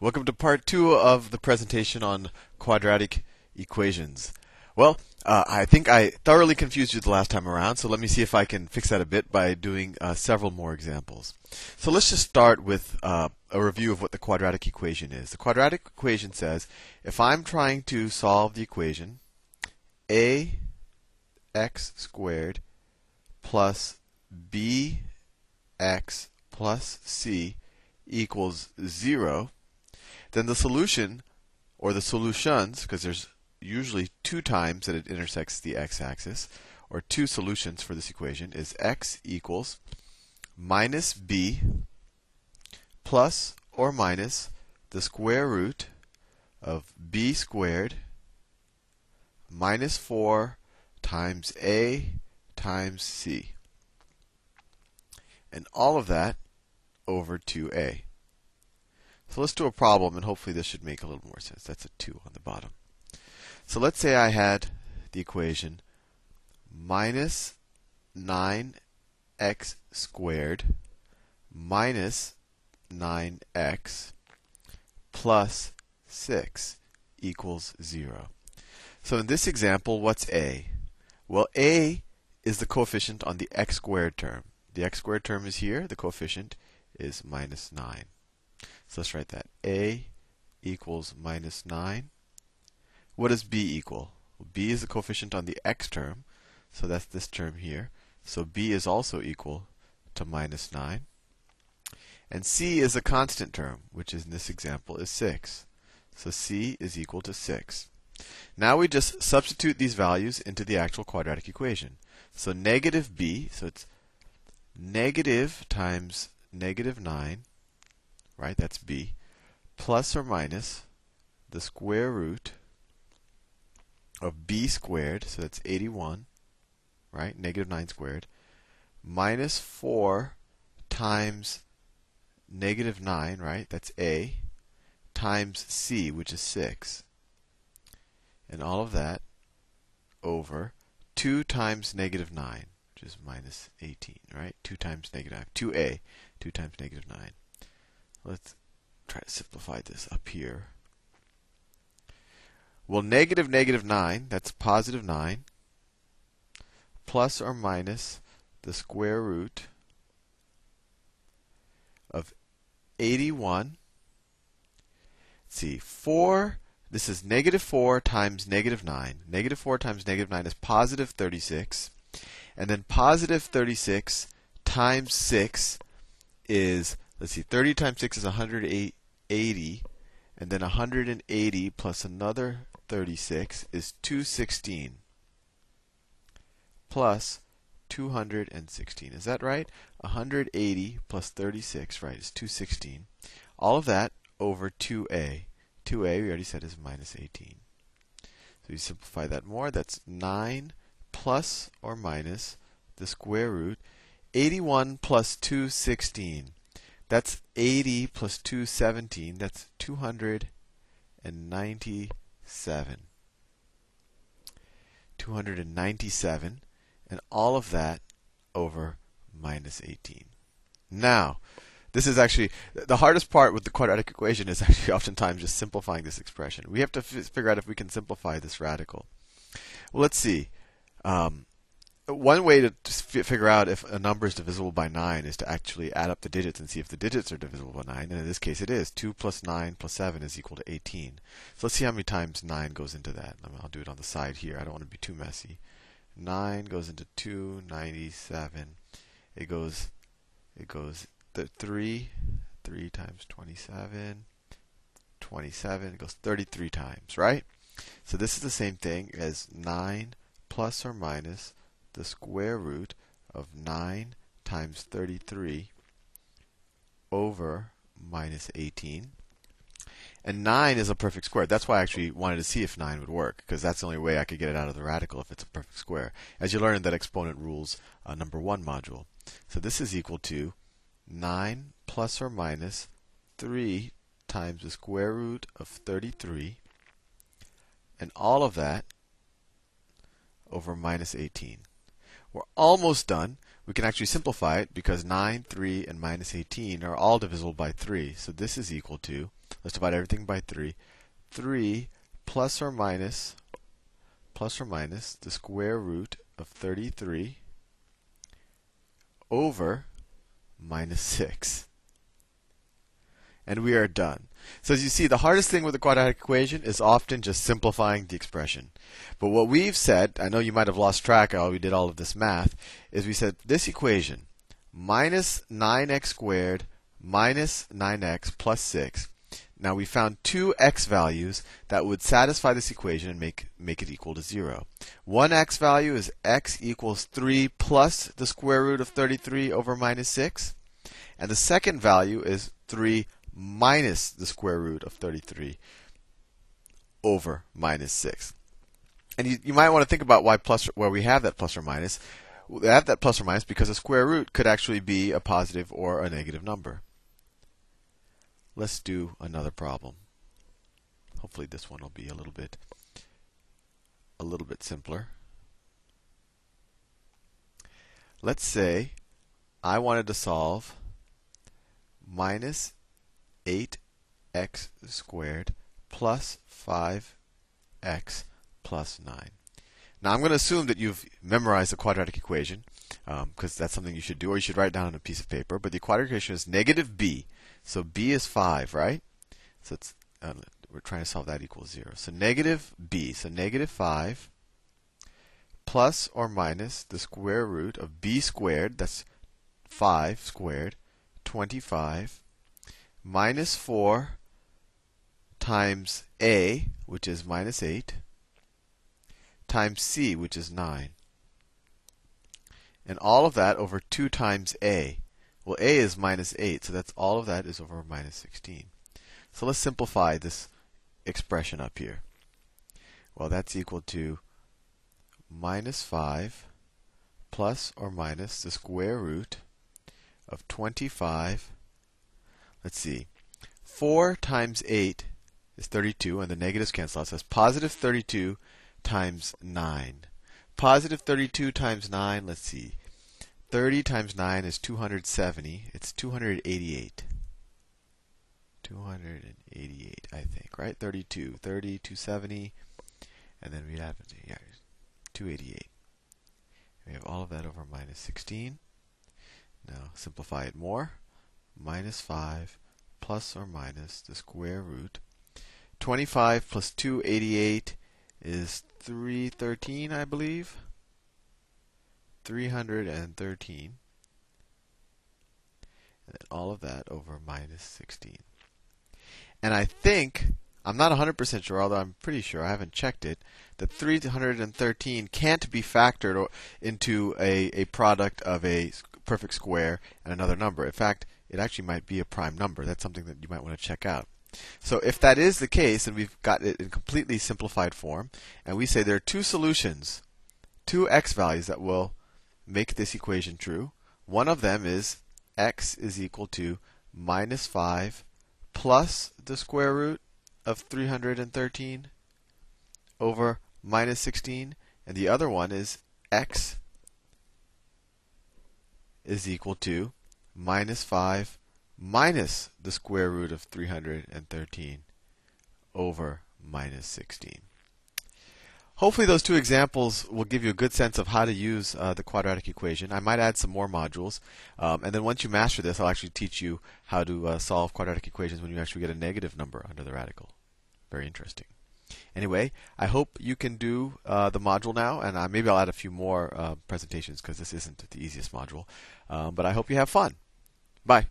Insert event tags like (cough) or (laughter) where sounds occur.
Welcome to part two of the presentation on quadratic equations. Well, uh, I think I thoroughly confused you the last time around, so let me see if I can fix that a bit by doing uh, several more examples. So let's just start with uh, a review of what the quadratic equation is. The quadratic equation says if I'm trying to solve the equation a x squared plus bx plus c equals 0, then the solution, or the solutions, because there's usually two times that it intersects the x-axis, or two solutions for this equation, is x equals minus b plus or minus the square root of b squared minus 4 times a times c. And all of that over 2a. So let's do a problem, and hopefully this should make a little more sense. That's a 2 on the bottom. So let's say I had the equation minus 9x squared minus 9x plus 6 equals 0. So in this example, what's a? Well, a is the coefficient on the x squared term. The x squared term is here. The coefficient is minus 9. So let's write that. A equals minus 9. What does b equal? Well, b is the coefficient on the x term, so that's this term here. So b is also equal to minus 9. And c is a constant term, which in this example is 6. So c is equal to 6. Now we just substitute these values into the actual quadratic equation. So negative b, so it's negative times negative 9, right? That's b, plus or minus the square root of b squared, so that's 81, right? Negative 9 squared, minus 4 times negative 9, right? That's a, times c, which is 6. And all of that over 2 times negative 9 which is minus 18, right? 2 times negative 2a, 2 times negative 9. Let's try to simplify this up here. Well, negative negative 9, that's positive 9, plus or minus the square root of 81. Let's see, 4, this is negative 4 times negative 9. Negative 4 times negative 9 is positive 36. And then positive 36 times 6 is, let's see, 30 times 6 is 180. And then 180 plus another 36 is 216. Plus 216. Is that right? 180 plus 36, right, is 216. All of that over 2a. 2a, we already said, is minus 18. So you simplify that more. That's 9 plus or minus the square root. 81 plus 216. That's 80 plus 217. That's 297. 297. And all of that over minus 18. Now, this is actually the hardest part with the quadratic equation is actually (laughs) oftentimes just simplifying this expression. We have to figure out if we can simplify this radical. Well, let's see. Um, one way to figure out if a number is divisible by 9 is to actually add up the digits and see if the digits are divisible by 9. And in this case, it is. 2 plus 9 plus 7 is equal to 18. So let's see how many times 9 goes into that. I'll do it on the side here. I don't want to be too messy. 9 goes into 297. It goes, it goes the 3, 3 times 27, 27. It goes 33 times, right? So this is the same thing as 9 plus or minus the square root of 9 times 33 over minus 18. And 9 is a perfect square. That's why I actually wanted to see if 9 would work, because that's the only way I could get it out of the radical if it's a perfect square. As you learned in that exponent rules uh, number 1 module. So this is equal to 9 plus or minus 3 times the square root of 33. And all of that over minus 18. We're almost done. we can actually simplify it because 9, 3, and minus 18 are all divisible by 3. So this is equal to, let's divide everything by 3, 3 plus or minus, plus or minus the square root of 33 over minus 6. And we are done. So as you see, the hardest thing with a quadratic equation is often just simplifying the expression. But what we've said, I know you might have lost track while we did all of this math, is we said this equation, minus 9x squared minus 9x plus 6. Now we found two x values that would satisfy this equation and make, make it equal to 0. One x value is x equals 3 plus the square root of 33 over minus 6. And the second value is 3 minus the square root of 33 over minus 6. And you, you might want to think about why plus where we have that plus or minus. We have that plus or minus because a square root could actually be a positive or a negative number. Let's do another problem. Hopefully this one will be a little bit a little bit simpler. Let's say I wanted to solve minus 8x squared plus 5x plus 9. Now I'm going to assume that you've memorized the quadratic equation because um, that's something you should do, or you should write down on a piece of paper. But the quadratic equation is negative b. So b is 5, right? So it's, uh, we're trying to solve that equals 0. So negative b. So negative 5 plus or minus the square root of b squared, that's 5 squared, 25 minus 4 times a, which is minus 8, times c, which is 9. And all of that over 2 times a. Well, a is minus 8, so that's all of that is over minus 16. So let's simplify this expression up here. Well, that's equal to minus 5 plus or minus the square root of 25 Let's see. 4 times 8 is 32, and the negatives cancel out. So that's positive 32 times 9. Positive 32 times 9, let's see. 30 times 9 is 270. It's 288. 288, I think, right? 32. 30, 270. And then we have yeah, 288. We have all of that over minus 16. Now simplify it more minus 5 plus or minus the square root. 25 plus 288 is 313, I believe. 313. And then all of that over minus 16. And I think, I'm not 100% sure, although I'm pretty sure, I haven't checked it, that 313 can't be factored into a, a product of a perfect square and another number. In fact, it actually might be a prime number. That's something that you might want to check out. So if that is the case, and we've got it in completely simplified form, and we say there are two solutions, two x values that will make this equation true. One of them is x is equal to minus 5 plus the square root of 313 over minus 16, and the other one is x is equal to minus 5 minus the square root of 313 over minus 16. Hopefully, those two examples will give you a good sense of how to use uh, the quadratic equation. I might add some more modules. Um, and then once you master this, I'll actually teach you how to uh, solve quadratic equations when you actually get a negative number under the radical. Very interesting. Anyway, I hope you can do uh, the module now, and uh, maybe I'll add a few more uh, presentations because this isn't the easiest module. Um, but I hope you have fun. Bye.